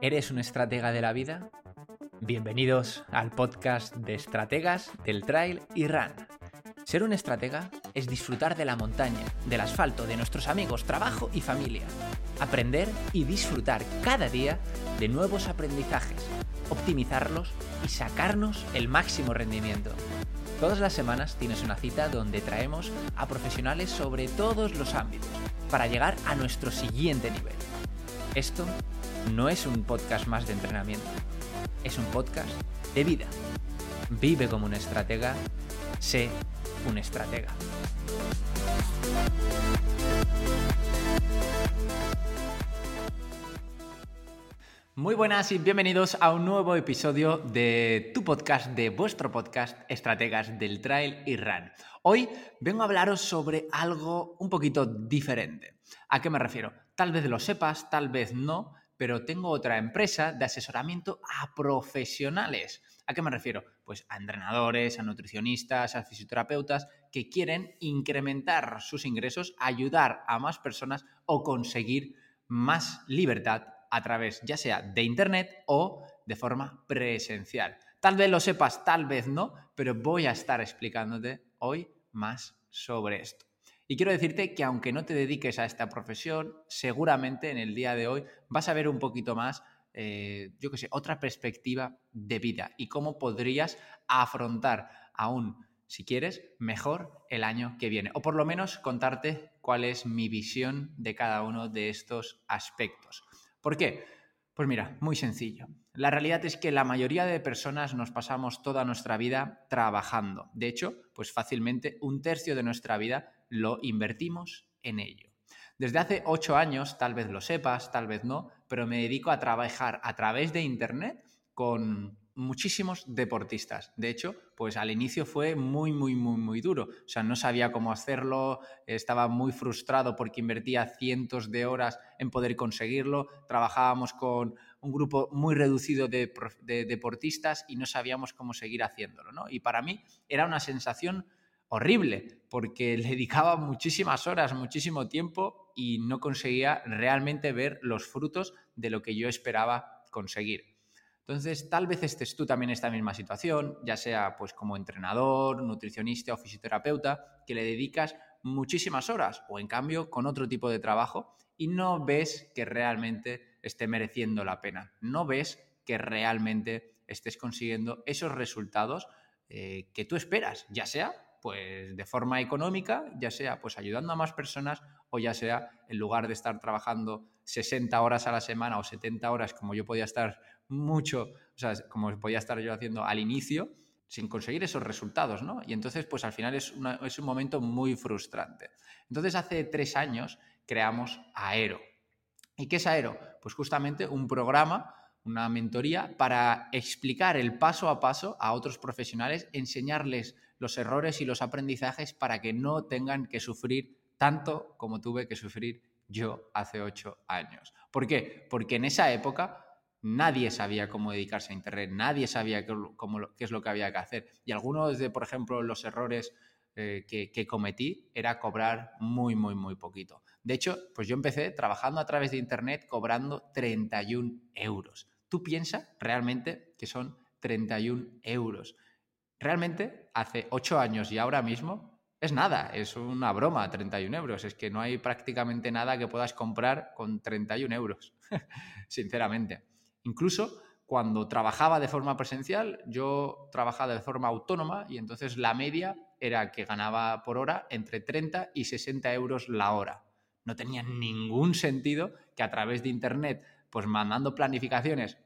¿Eres un estratega de la vida? Bienvenidos al podcast de estrategas del trail y run. Ser un estratega es disfrutar de la montaña, del asfalto, de nuestros amigos, trabajo y familia. Aprender y disfrutar cada día de nuevos aprendizajes, optimizarlos y sacarnos el máximo rendimiento. Todas las semanas tienes una cita donde traemos a profesionales sobre todos los ámbitos para llegar a nuestro siguiente nivel. Esto no es un podcast más de entrenamiento, es un podcast de vida. Vive como un estratega, sé un estratega. Muy buenas y bienvenidos a un nuevo episodio de tu podcast, de vuestro podcast, Estrategas del Trail y Run. Hoy vengo a hablaros sobre algo un poquito diferente. ¿A qué me refiero? Tal vez lo sepas, tal vez no, pero tengo otra empresa de asesoramiento a profesionales. ¿A qué me refiero? Pues a entrenadores, a nutricionistas, a fisioterapeutas que quieren incrementar sus ingresos, ayudar a más personas o conseguir más libertad a través ya sea de Internet o de forma presencial. Tal vez lo sepas, tal vez no, pero voy a estar explicándote hoy más sobre esto. Y quiero decirte que aunque no te dediques a esta profesión, seguramente en el día de hoy vas a ver un poquito más, eh, yo qué sé, otra perspectiva de vida y cómo podrías afrontar aún, si quieres, mejor el año que viene. O por lo menos contarte cuál es mi visión de cada uno de estos aspectos. ¿Por qué? Pues mira, muy sencillo. La realidad es que la mayoría de personas nos pasamos toda nuestra vida trabajando. De hecho, pues fácilmente un tercio de nuestra vida lo invertimos en ello. Desde hace ocho años, tal vez lo sepas, tal vez no, pero me dedico a trabajar a través de Internet con muchísimos deportistas. De hecho, pues al inicio fue muy, muy, muy, muy duro. O sea, no sabía cómo hacerlo, estaba muy frustrado porque invertía cientos de horas en poder conseguirlo. Trabajábamos con un grupo muy reducido de, deportistas y no sabíamos cómo seguir haciéndolo. ¿no? Y para mí era una sensación horrible porque le dedicaba muchísimas horas, muchísimo tiempo y no conseguía realmente ver los frutos de lo que yo esperaba conseguir. Entonces, tal vez estés tú también en esta misma situación, ya sea pues como entrenador, nutricionista o fisioterapeuta, que le dedicas muchísimas horas o en cambio con otro tipo de trabajo y no ves que realmente esté mereciendo la pena, no ves que realmente estés consiguiendo esos resultados eh, que tú esperas, ya sea pues de forma económica, ya sea pues ayudando a más personas o ya sea en lugar de estar trabajando 60 horas a la semana o 70 horas como yo podía estar mucho, o sea, como podía estar yo haciendo al inicio, sin conseguir esos resultados, ¿no? Y entonces, pues al final es, es un momento muy frustrante. Entonces, hace tres años creamos Aero. ¿Y qué es Aero? Pues justamente un programa, una mentoría para explicar el paso a paso a otros profesionales, enseñarles los errores y los aprendizajes para que no tengan que sufrir tanto como tuve que sufrir yo hace ocho años. ¿Por qué? Porque en esa época nadie sabía cómo dedicarse a Internet, nadie sabía qué, es lo que había que hacer. Y algunos de, por ejemplo, los errores eh, que, cometí era cobrar muy, muy, muy poquito. De hecho, pues yo empecé trabajando a través de Internet cobrando 31 euros. ¿Tú piensas realmente que son 31 euros? Realmente, hace 8 años y ahora mismo, es nada, es una broma, 31 euros. Es que no hay prácticamente nada que puedas comprar con 31 euros, sinceramente. Incluso cuando trabajaba de forma presencial, yo trabajaba de forma autónoma y entonces la media era que ganaba por hora entre 30 y 60 euros la hora. No tenía ningún sentido que a través de Internet, pues mandando planificaciones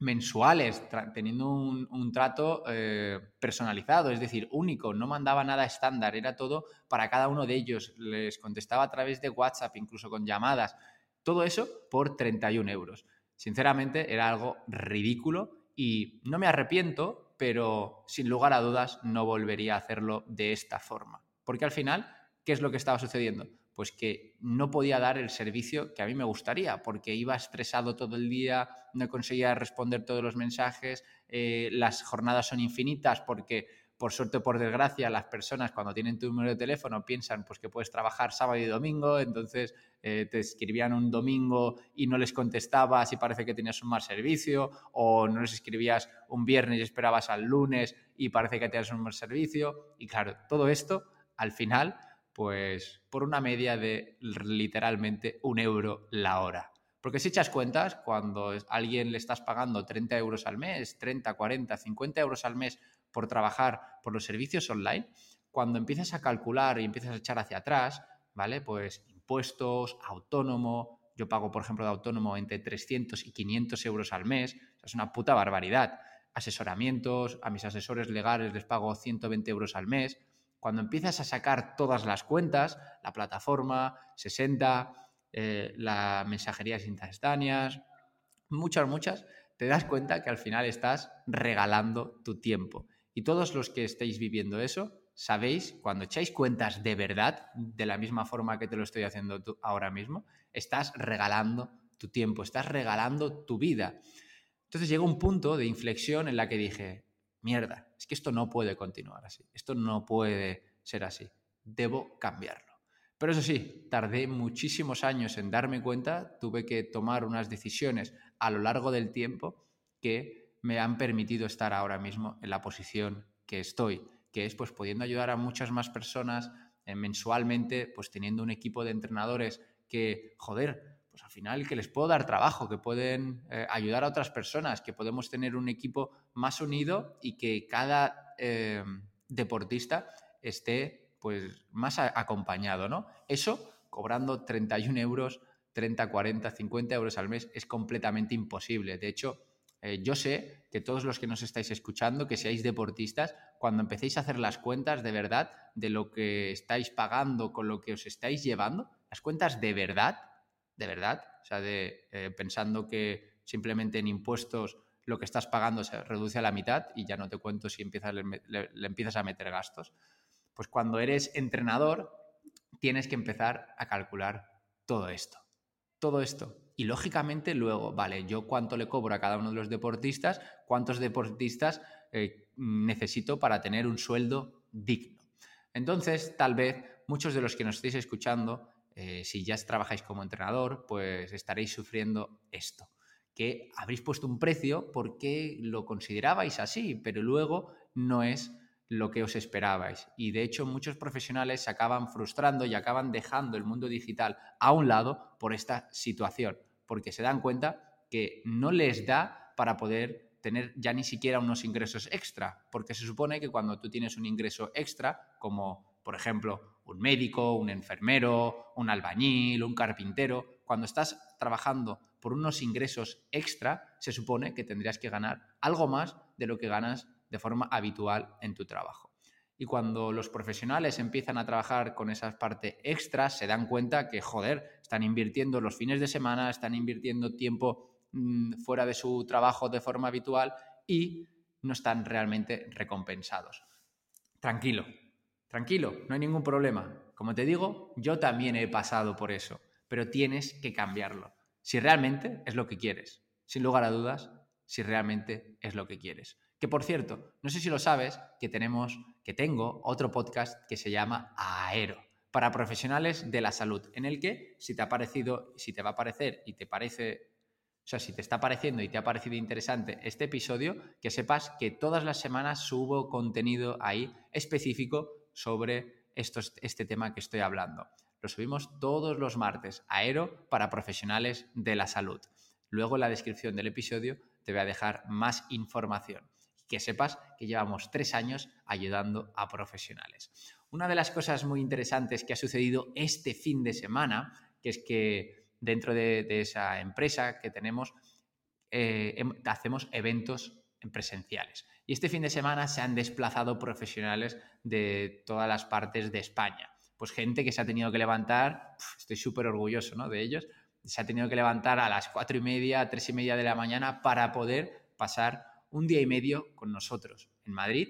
mensuales, teniendo un, trato eh, personalizado, es decir, único, no mandaba nada estándar, era todo para cada uno de ellos, les contestaba a través de WhatsApp, incluso con llamadas, Todo eso por 31 euros. Sinceramente era algo ridículo y no me arrepiento, pero sin lugar a dudas no volvería a hacerlo de esta forma. Porque al final, ¿qué es lo que estaba sucediendo? Pues que no podía dar el servicio que a mí me gustaría, porque iba estresado todo el día, no conseguía responder todos los mensajes, eh, las jornadas son infinitas porque por suerte o por desgracia, las personas cuando tienen tu número de teléfono piensan pues, que puedes trabajar sábado y domingo, entonces eh, te escribían un domingo y no les contestabas y parece que tenías un mal servicio, o no les escribías un viernes y esperabas al lunes y parece que tenías un mal servicio. Y claro, todo esto al final, pues por una media de literalmente un euro la hora. Porque si echas cuentas, cuando a alguien le estás pagando 30 euros al mes, 30, 40, 50 euros al mes por trabajar por los servicios online, cuando empiezas a calcular y empiezas a echar hacia atrás, ¿vale? Pues impuestos, autónomo, yo pago, por ejemplo, de autónomo entre 300 y 500 euros al mes, es una puta barbaridad. Asesoramientos, a mis asesores legales les pago 120 euros al mes. Cuando empiezas a sacar todas las cuentas, la plataforma, 60, eh, las mensajerías instantáneas, muchas, muchas, te das cuenta que al final estás regalando tu tiempo. Y todos los que estéis viviendo eso, sabéis, cuando echáis cuentas de verdad, de la misma forma que te lo estoy haciendo tú ahora mismo, estás regalando tu tiempo, estás regalando tu vida. Entonces llegó un punto de inflexión en la que dije, mierda, es que esto no puede continuar así, esto no puede ser así, debo cambiarlo. Pero eso sí, tardé muchísimos años en darme cuenta, tuve que tomar unas decisiones a lo largo del tiempo que me han permitido estar ahora mismo en la posición que estoy, que es pues pudiendo ayudar a muchas más personas eh, mensualmente, pues teniendo un equipo de entrenadores que, joder, pues al final que les puedo dar trabajo, que pueden eh, ayudar a otras personas, que podemos tener un equipo más unido y que cada eh, deportista esté pues más acompañado, ¿no? Eso, cobrando 31 euros, 30, 40, 50 euros al mes, es completamente imposible. De hecho, eh, yo sé que todos los que nos estáis escuchando, que seáis deportistas, cuando empecéis a hacer las cuentas de verdad de lo que estáis pagando con lo que os estáis llevando, las cuentas de verdad, de verdad, o sea, de, eh, pensando que simplemente en impuestos lo que estás pagando se reduce a la mitad y ya no te cuento si empiezas, le, empiezas a meter gastos. Pues cuando eres entrenador, tienes que empezar a calcular todo esto. Todo esto y lógicamente luego, vale, yo cuánto le cobro a cada uno de los deportistas, cuántos deportistas eh, necesito para tener un sueldo digno. Entonces, tal vez muchos de los que nos estéis escuchando, eh, si ya trabajáis como entrenador, pues estaréis sufriendo esto, que habréis puesto un precio porque lo considerabais así, pero luego no es lo que os esperabais. Y de hecho muchos profesionales se acaban frustrando y acaban dejando el mundo digital a un lado por esta situación, porque se dan cuenta que no les da para poder tener ya ni siquiera unos ingresos extra, porque se supone que cuando tú tienes un ingreso extra, como por ejemplo un médico, un enfermero, un albañil, un carpintero, cuando estás trabajando por unos ingresos extra, se supone que tendrías que ganar algo más de lo que ganas de forma habitual en tu trabajo. Y cuando los profesionales empiezan a trabajar con esas partes extras, se dan cuenta que, joder, están invirtiendo los fines de semana, están invirtiendo tiempo mm, fuera de su trabajo de forma habitual y no están realmente recompensados. Tranquilo, tranquilo, no hay ningún problema. Como te digo, yo también he pasado por eso, pero tienes que cambiarlo. Si realmente es lo que quieres, sin lugar a dudas, si realmente es lo que quieres. Que por cierto, no sé si lo sabes, que tenemos, que tengo otro podcast que se llama Aero para profesionales de la salud, en el que si te ha parecido, si te va a parecer y te parece, o sea, si te está pareciendo y te ha parecido interesante este episodio, que sepas que todas las semanas subo contenido ahí específico sobre este tema que estoy hablando. Lo subimos todos los martes, Aero para profesionales de la salud. Luego en la descripción del episodio te voy a dejar más información que sepas que llevamos tres años ayudando a profesionales. Una de las cosas muy interesantes que ha sucedido este fin de semana, que es que dentro de, esa empresa que tenemos, eh, em, hacemos eventos presenciales. Y este fin de semana se han desplazado profesionales de todas las partes de España. Pues gente que se ha tenido que levantar, estoy súper orgulloso ¿no? de ellos, se ha tenido que levantar a las cuatro y media, tres y media de la mañana para poder pasar un día y medio con nosotros en Madrid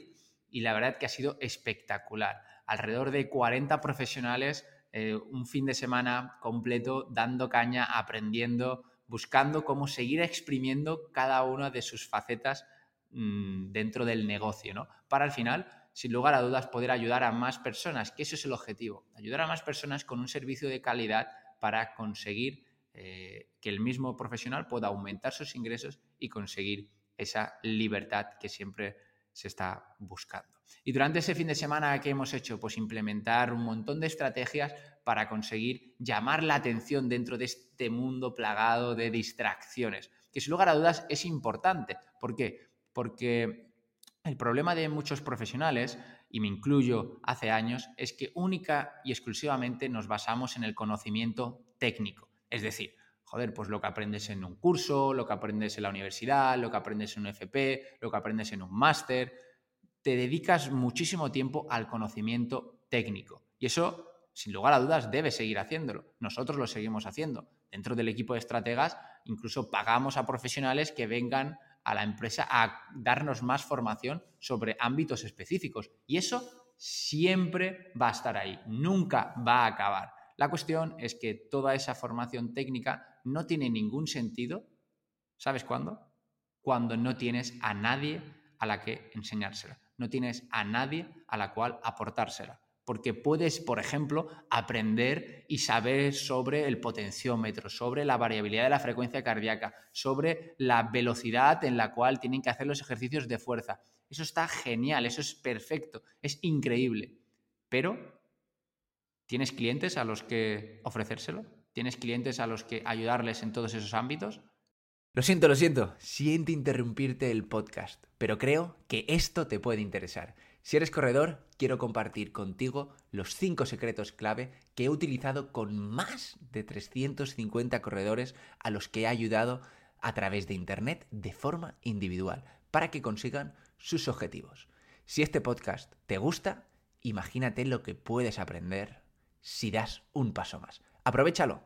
y la verdad que ha sido espectacular. Alrededor de 40 profesionales, eh, un fin de semana completo dando caña, aprendiendo, buscando cómo seguir exprimiendo cada una de sus facetas mm, dentro del negocio, ¿no? Para al final, sin lugar a dudas, poder ayudar a más personas, que eso es el objetivo, ayudar a más personas con un servicio de calidad para conseguir eh, que el mismo profesional pueda aumentar sus ingresos y conseguir esa libertad que siempre se está buscando. Y durante ese fin de semana, ¿qué hemos hecho? Pues implementar un montón de estrategias para conseguir llamar la atención dentro de este mundo plagado de distracciones, que sin lugar a dudas es importante. ¿Por qué? Porque el problema de muchos profesionales, y me incluyo hace años, es que única y exclusivamente nos basamos en el conocimiento técnico. Es decir, joder, pues lo que aprendes en un curso, lo que aprendes en la universidad, lo que aprendes en un FP, lo que aprendes en un máster, te dedicas muchísimo tiempo al conocimiento técnico. Y eso, sin lugar a dudas, debe seguir haciéndolo. Nosotros lo seguimos haciendo. Dentro del equipo de estrategas, incluso pagamos a profesionales que vengan a la empresa a darnos más formación sobre ámbitos específicos. Y eso siempre va a estar ahí, nunca va a acabar. La cuestión es que toda esa formación técnica no tiene ningún sentido. ¿Sabes cuándo? Cuando no tienes a nadie a la que enseñársela. No tienes a nadie a la cual aportársela. Porque puedes, por ejemplo, aprender y saber sobre el potenciómetro, sobre la variabilidad de la frecuencia cardíaca, sobre la velocidad en la cual tienen que hacer los ejercicios de fuerza. Eso está genial, eso es perfecto, es increíble. Pero ¿Tienes clientes a los que ofrecérselo? ¿Tienes clientes a los que ayudarles en todos esos ámbitos? Lo siento, lo siento. Siento interrumpirte el podcast, pero creo que esto te puede interesar. Si eres corredor, quiero compartir contigo los 5 secretos clave que he utilizado con más de 350 corredores a los que he ayudado a través de Internet de forma individual para que consigan sus objetivos. Si este podcast te gusta, imagínate lo que puedes aprender si das un paso más. Aprovechalo.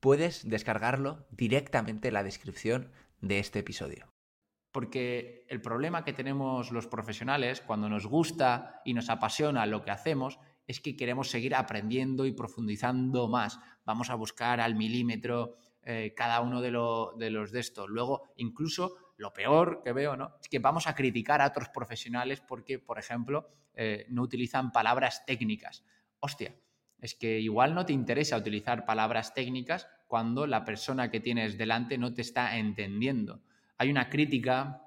Puedes descargarlo directamente en la descripción de este episodio. Porque el problema que tenemos los profesionales cuando nos gusta y nos apasiona lo que hacemos es que queremos seguir aprendiendo y profundizando más. Vamos a buscar al milímetro eh, cada uno de, los de estos. Luego, incluso lo peor que veo, ¿no? Es que vamos a criticar a otros profesionales porque, por ejemplo, eh, no utilizan palabras técnicas. Hostia, es que igual no te interesa utilizar palabras técnicas cuando la persona que tienes delante no te está entendiendo. Hay una crítica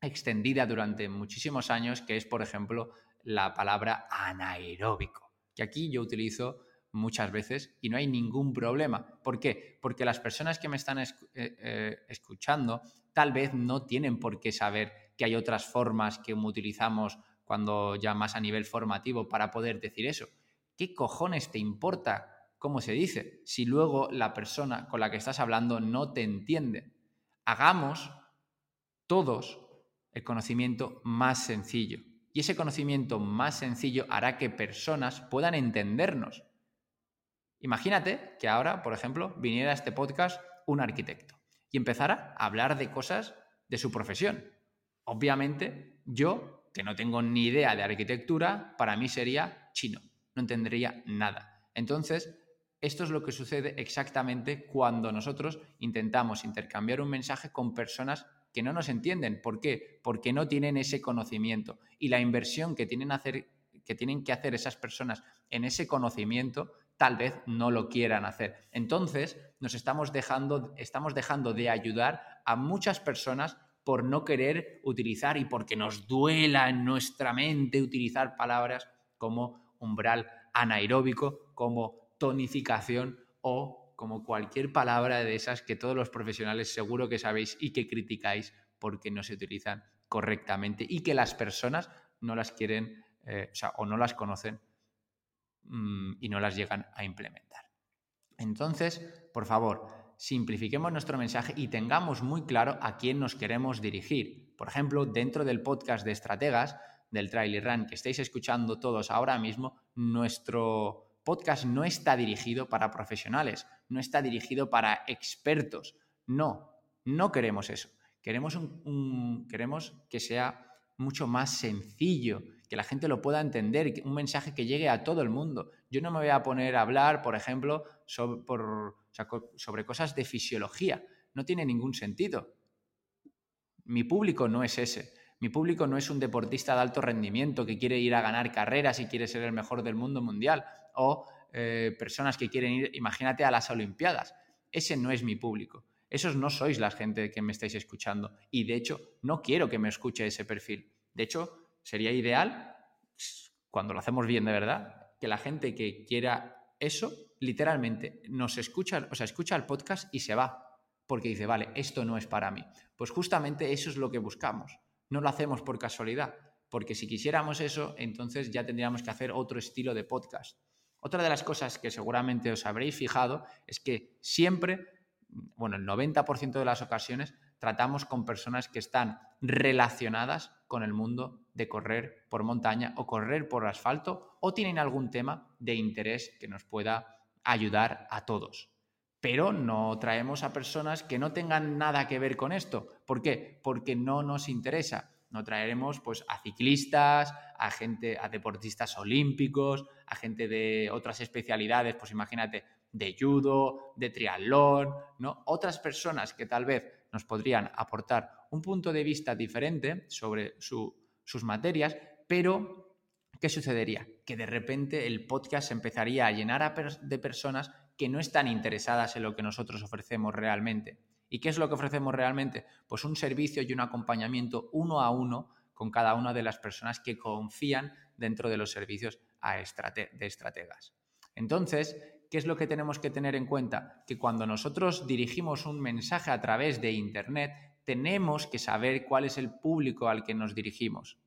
extendida durante muchísimos años que es, por ejemplo, la palabra anaeróbico, que aquí yo utilizo muchas veces y no hay ningún problema. ¿Por qué? Porque las personas que me están eh, eh, escuchando tal vez no tienen por qué saber que hay otras formas que utilizamos cuando ya más a nivel formativo para poder decir eso. ¿qué cojones te importa cómo se dice si luego la persona con la que estás hablando no te entiende? Hagamos todos el conocimiento más sencillo. Y ese conocimiento más sencillo hará que personas puedan entendernos. Imagínate que ahora, por ejemplo, viniera a este podcast un arquitecto y empezara a hablar de cosas de su profesión. Obviamente, yo, que no tengo ni idea de arquitectura, para mí sería chino no entendería nada. Entonces, esto es lo que sucede exactamente cuando nosotros intentamos intercambiar un mensaje con personas que no nos entienden. ¿Por qué? Porque no tienen ese conocimiento. Y la inversión que tienen, que, que hacer esas personas en ese conocimiento tal vez no lo quieran hacer. Entonces, nos estamos dejando, estamos dejando de ayudar a muchas personas por no querer utilizar y porque nos duela en nuestra mente utilizar palabras como umbral anaeróbico, como tonificación o como cualquier palabra de esas que todos los profesionales seguro que sabéis y que criticáis porque no se utilizan correctamente y que las personas no las quieren eh, o, no las conocen mm, y no las llegan a implementar. Entonces, por favor, simplifiquemos nuestro mensaje y tengamos muy claro a quién nos queremos dirigir. Por ejemplo, dentro del podcast de estrategas, del Trail Run que estáis escuchando todos ahora mismo, nuestro podcast no está dirigido para profesionales, no está dirigido para expertos. No, no queremos eso. Queremos, un, queremos que sea mucho más sencillo, que la gente lo pueda entender, un mensaje que llegue a todo el mundo. Yo no me voy a poner a hablar, por ejemplo, sobre, sobre cosas de fisiología. No tiene ningún sentido. Mi público no es ese. Mi público no es un deportista de alto rendimiento que quiere ir a ganar carreras y quiere ser el mejor del mundo mundial o eh, personas que quieren ir, imagínate, a las Olimpiadas. Ese no es mi público. Esos no sois la gente que me estáis escuchando. Y de hecho, no quiero que me escuche ese perfil. De hecho, sería ideal, cuando lo hacemos bien de verdad, que la gente que quiera eso, literalmente, nos escucha, o sea, escucha el podcast y se va. Porque dice, vale, esto no es para mí. Pues justamente eso es lo que buscamos no lo hacemos por casualidad, porque si quisiéramos eso, entonces ya tendríamos que hacer otro estilo de podcast. Otra de las cosas que seguramente os habréis fijado es que siempre, bueno, el 90% de las ocasiones, tratamos con personas que están relacionadas con el mundo de correr por montaña o correr por asfalto o tienen algún tema de interés que nos pueda ayudar a todos pero no traemos a personas que no tengan nada que ver con esto. ¿Por qué? Porque no nos interesa. No traeremos pues, a ciclistas, a gente, a deportistas olímpicos, a gente de otras especialidades, pues imagínate, de judo, de triatlón, ¿no? Otras personas que tal vez nos podrían aportar un punto de vista diferente sobre sus materias, pero ¿qué sucedería? Que de repente el podcast empezaría a llenar de personas que no están interesadas en lo que nosotros ofrecemos realmente. ¿Y qué es lo que ofrecemos realmente? Pues un servicio y un acompañamiento uno a uno con cada una de las personas que confían dentro de los servicios de estrategas. Entonces, ¿qué es lo que tenemos que tener en cuenta? Que cuando nosotros dirigimos un mensaje a través de Internet, tenemos que saber cuál es el público al que nos dirigimos.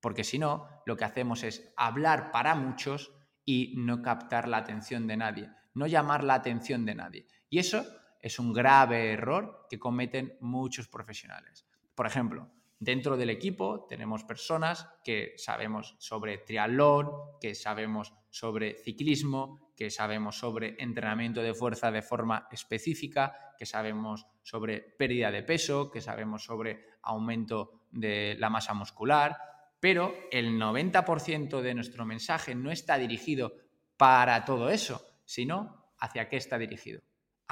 Porque si no, lo que hacemos es hablar para muchos y no captar la atención de nadie no llamar la atención de nadie. Y eso es un grave error que cometen muchos profesionales. Por ejemplo, dentro del equipo tenemos personas que sabemos sobre triatlón, que sabemos sobre ciclismo, que sabemos sobre entrenamiento de fuerza de forma específica, que sabemos sobre pérdida de peso, que sabemos sobre aumento de la masa muscular, pero el 90% de nuestro mensaje no está dirigido para todo eso, sino hacia qué está dirigido.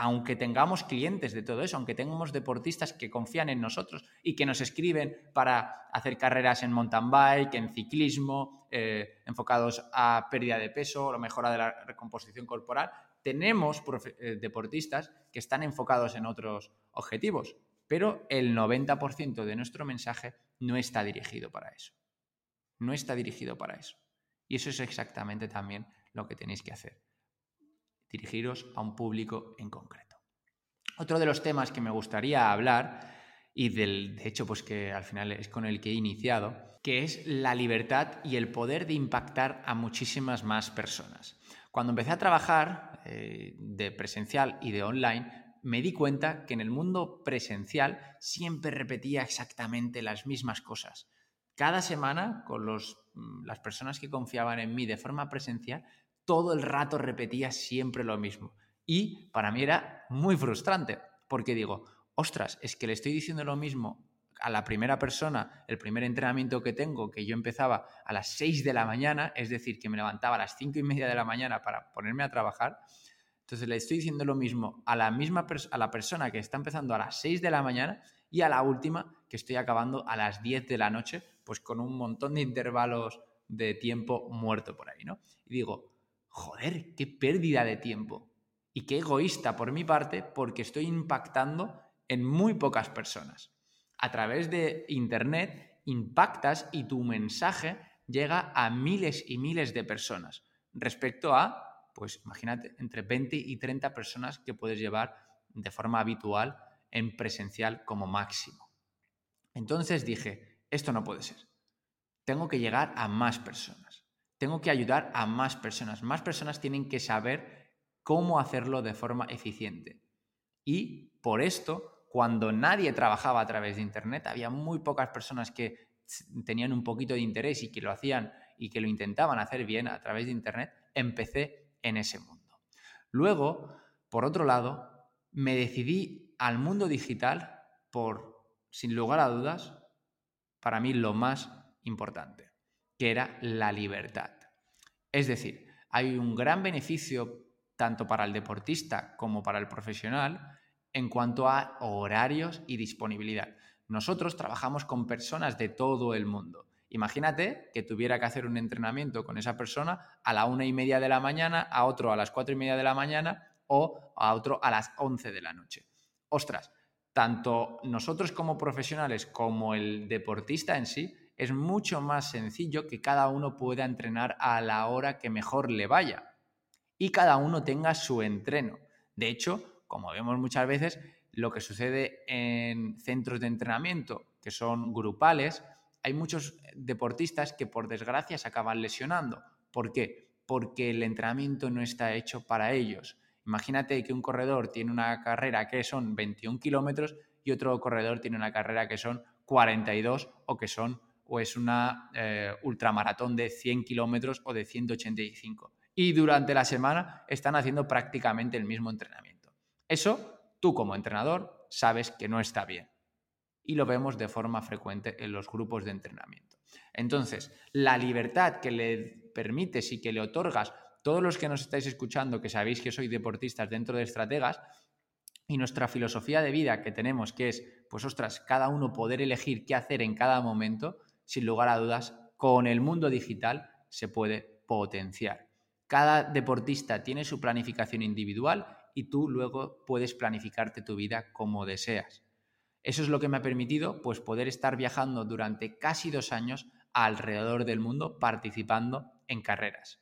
Aunque tengamos clientes de todo eso, aunque tengamos deportistas que confían en nosotros y que nos escriben para hacer carreras en mountain bike, en ciclismo, eh, enfocados a pérdida de peso, la mejora de la recomposición corporal, tenemos eh, deportistas que están enfocados en otros objetivos, pero el 90% de nuestro mensaje no está dirigido para eso. No está dirigido para eso. Y eso es exactamente también lo que tenéis que hacer dirigiros a un público en concreto. Otro de los temas que me gustaría hablar, y del, de hecho, pues que al final es con el que he iniciado, que es la libertad y el poder de impactar a muchísimas más personas. Cuando empecé a trabajar eh, de presencial y de online, me di cuenta que en el mundo presencial siempre repetía exactamente las mismas cosas. Cada semana, con los, mm, las personas que confiaban en mí de forma presencial, todo el rato repetía siempre lo mismo. Y para mí era muy frustrante, porque digo, ostras, es que le estoy diciendo lo mismo a la primera persona, el primer entrenamiento que tengo, que yo empezaba a las 6 de la mañana, es decir, que me levantaba a las 5 y media de la mañana para ponerme a trabajar, entonces le estoy diciendo lo mismo a la misma a la persona que está empezando a las 6 de la mañana y a la última que estoy acabando a las 10 de la noche, pues con un montón de intervalos de tiempo muerto por ahí, ¿no? Y digo, joder, qué pérdida de tiempo. Y qué egoísta por mi parte porque estoy impactando en muy pocas personas. A través de Internet impactas y tu mensaje llega a miles y miles de personas respecto a, pues imagínate, entre 20 y 30 personas que puedes llevar de forma habitual en presencial como máximo. Entonces dije, esto no puede ser. Tengo que llegar a más personas tengo que ayudar a más personas. Más personas tienen que saber cómo hacerlo de forma eficiente. Y por esto, cuando nadie trabajaba a través de Internet, había muy pocas personas que tenían un poquito de interés y que lo hacían y que lo intentaban hacer bien a través de Internet, empecé en ese mundo. Luego, por otro lado, me decidí al mundo digital por, sin lugar a dudas, para mí lo más importante, que era la libertad. Es decir, hay un gran beneficio tanto para el deportista como para el profesional en cuanto a horarios y disponibilidad. Nosotros trabajamos con personas de todo el mundo. Imagínate que tuviera que hacer un entrenamiento con esa persona a la una y media de la mañana, a otro a las cuatro y media de la mañana o a otro a las once de la noche. Ostras, tanto nosotros como profesionales como el deportista en sí, es mucho más sencillo que cada uno pueda entrenar a la hora que mejor le vaya y cada uno tenga su entreno. De hecho, como vemos muchas veces, lo que sucede en centros de entrenamiento que son grupales, hay muchos deportistas que por desgracia se acaban lesionando. ¿Por qué? Porque el entrenamiento no está hecho para ellos. Imagínate que un corredor tiene una carrera que son 21 kilómetros y otro corredor tiene una carrera que son 42 o que son o es una eh, ultramaratón de 100 kilómetros o de 185. Y durante la semana están haciendo prácticamente el mismo entrenamiento. Eso, tú como entrenador, sabes que no está bien. Y lo vemos de forma frecuente en los grupos de entrenamiento. Entonces, la libertad que le permites y que le otorgas todos los que nos estáis escuchando, que sabéis que soy deportistas dentro de estrategas, y nuestra filosofía de vida que tenemos, que es, pues ostras, cada uno poder elegir qué hacer en cada momento, sin lugar a dudas, con el mundo digital se puede potenciar. Cada deportista tiene su planificación individual y tú luego puedes planificarte tu vida como deseas. Eso es lo que me ha permitido pues, poder estar viajando durante casi dos años alrededor del mundo participando en carreras.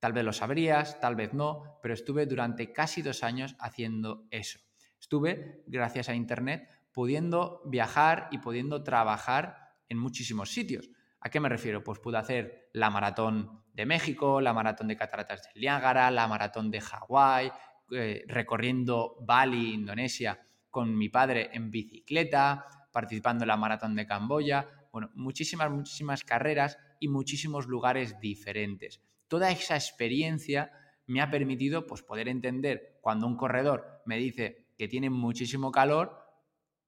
Tal vez lo sabrías, tal vez no, pero estuve durante casi dos años haciendo eso. Estuve, gracias a Internet, pudiendo viajar y pudiendo trabajar en muchísimos sitios. ¿A qué me refiero? Pues pude hacer la maratón de México, la maratón de Cataratas del Niágara, la maratón de Hawái, eh, recorriendo Bali, Indonesia, con mi padre en bicicleta, participando en la maratón de Camboya. Bueno, muchísimas, muchísimas carreras y muchísimos lugares diferentes toda esa experiencia me ha permitido pues, poder entender cuando un corredor me dice que tiene muchísimo calor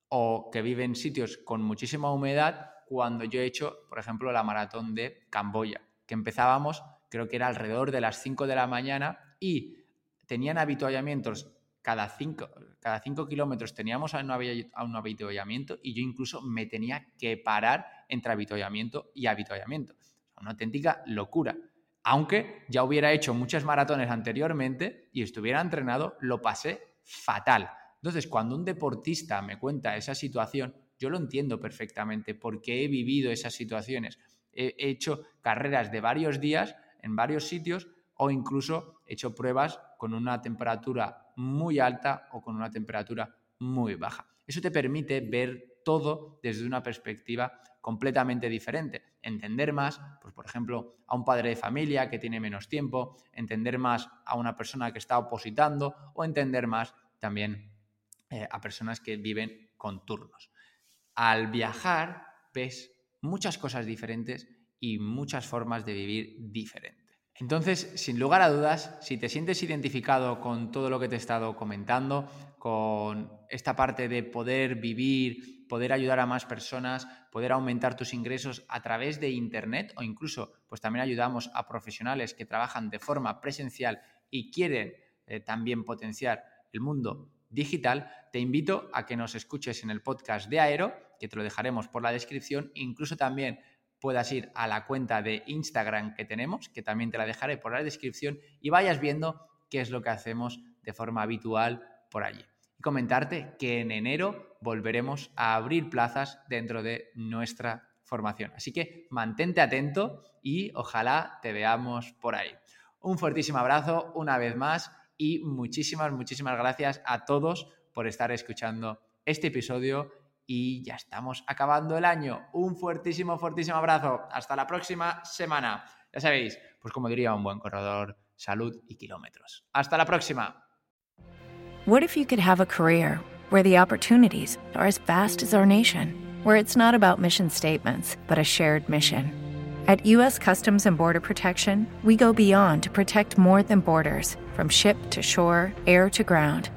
o que vive en sitios con muchísima humedad, cuando yo he hecho, por ejemplo, la maratón de Camboya, que empezábamos, creo que era alrededor de las 5 de la mañana y tenían habituallamientos cada 5 cada cinco kilómetros teníamos a un, habituallamiento y yo incluso me tenía que parar entre habituallamiento y habituallamiento. Una auténtica locura aunque ya hubiera hecho muchas maratones anteriormente y estuviera entrenado, lo pasé fatal. Entonces, cuando un deportista me cuenta esa situación, yo lo entiendo perfectamente porque he vivido esas situaciones. He hecho carreras de varios días en varios sitios o incluso he hecho pruebas con una temperatura muy alta o con una temperatura muy baja. Eso te permite ver todo desde una perspectiva completamente diferente. Entender más, pues por ejemplo, a un padre de familia que tiene menos tiempo, entender más a una persona que está opositando o entender más también eh, a personas que viven con turnos. Al viajar ves muchas cosas diferentes y muchas formas de vivir diferentes. Entonces, sin lugar a dudas, si te sientes identificado con todo lo que te he estado comentando, con esta parte de poder vivir, poder ayudar a más personas, poder aumentar tus ingresos a través de Internet o incluso pues también ayudamos a profesionales que trabajan de forma presencial y quieren eh, también potenciar el mundo digital, te invito a que nos escuches en el podcast de Aero, que te lo dejaremos por la descripción, incluso también puedas ir a la cuenta de Instagram que tenemos, que también te la dejaré por la descripción, y vayas viendo qué es lo que hacemos de forma habitual por allí y comentarte que en enero volveremos a abrir plazas dentro de nuestra formación. Así que mantente atento y ojalá te veamos por ahí. Un fuertísimo abrazo una vez más y muchísimas, muchísimas gracias a todos por estar escuchando este episodio y ya estamos acabando el año. Un fuertísimo, fuertísimo abrazo. Hasta la próxima semana. Ya sabéis, pues como diría un buen corredor, salud y kilómetros. Hasta la próxima. What if you could have a career where the opportunities are as vast as our nation, where it's not about mission statements, but a shared mission? At U.S. Customs and Border Protection, we go beyond to protect more than borders from ship to shore, air to ground.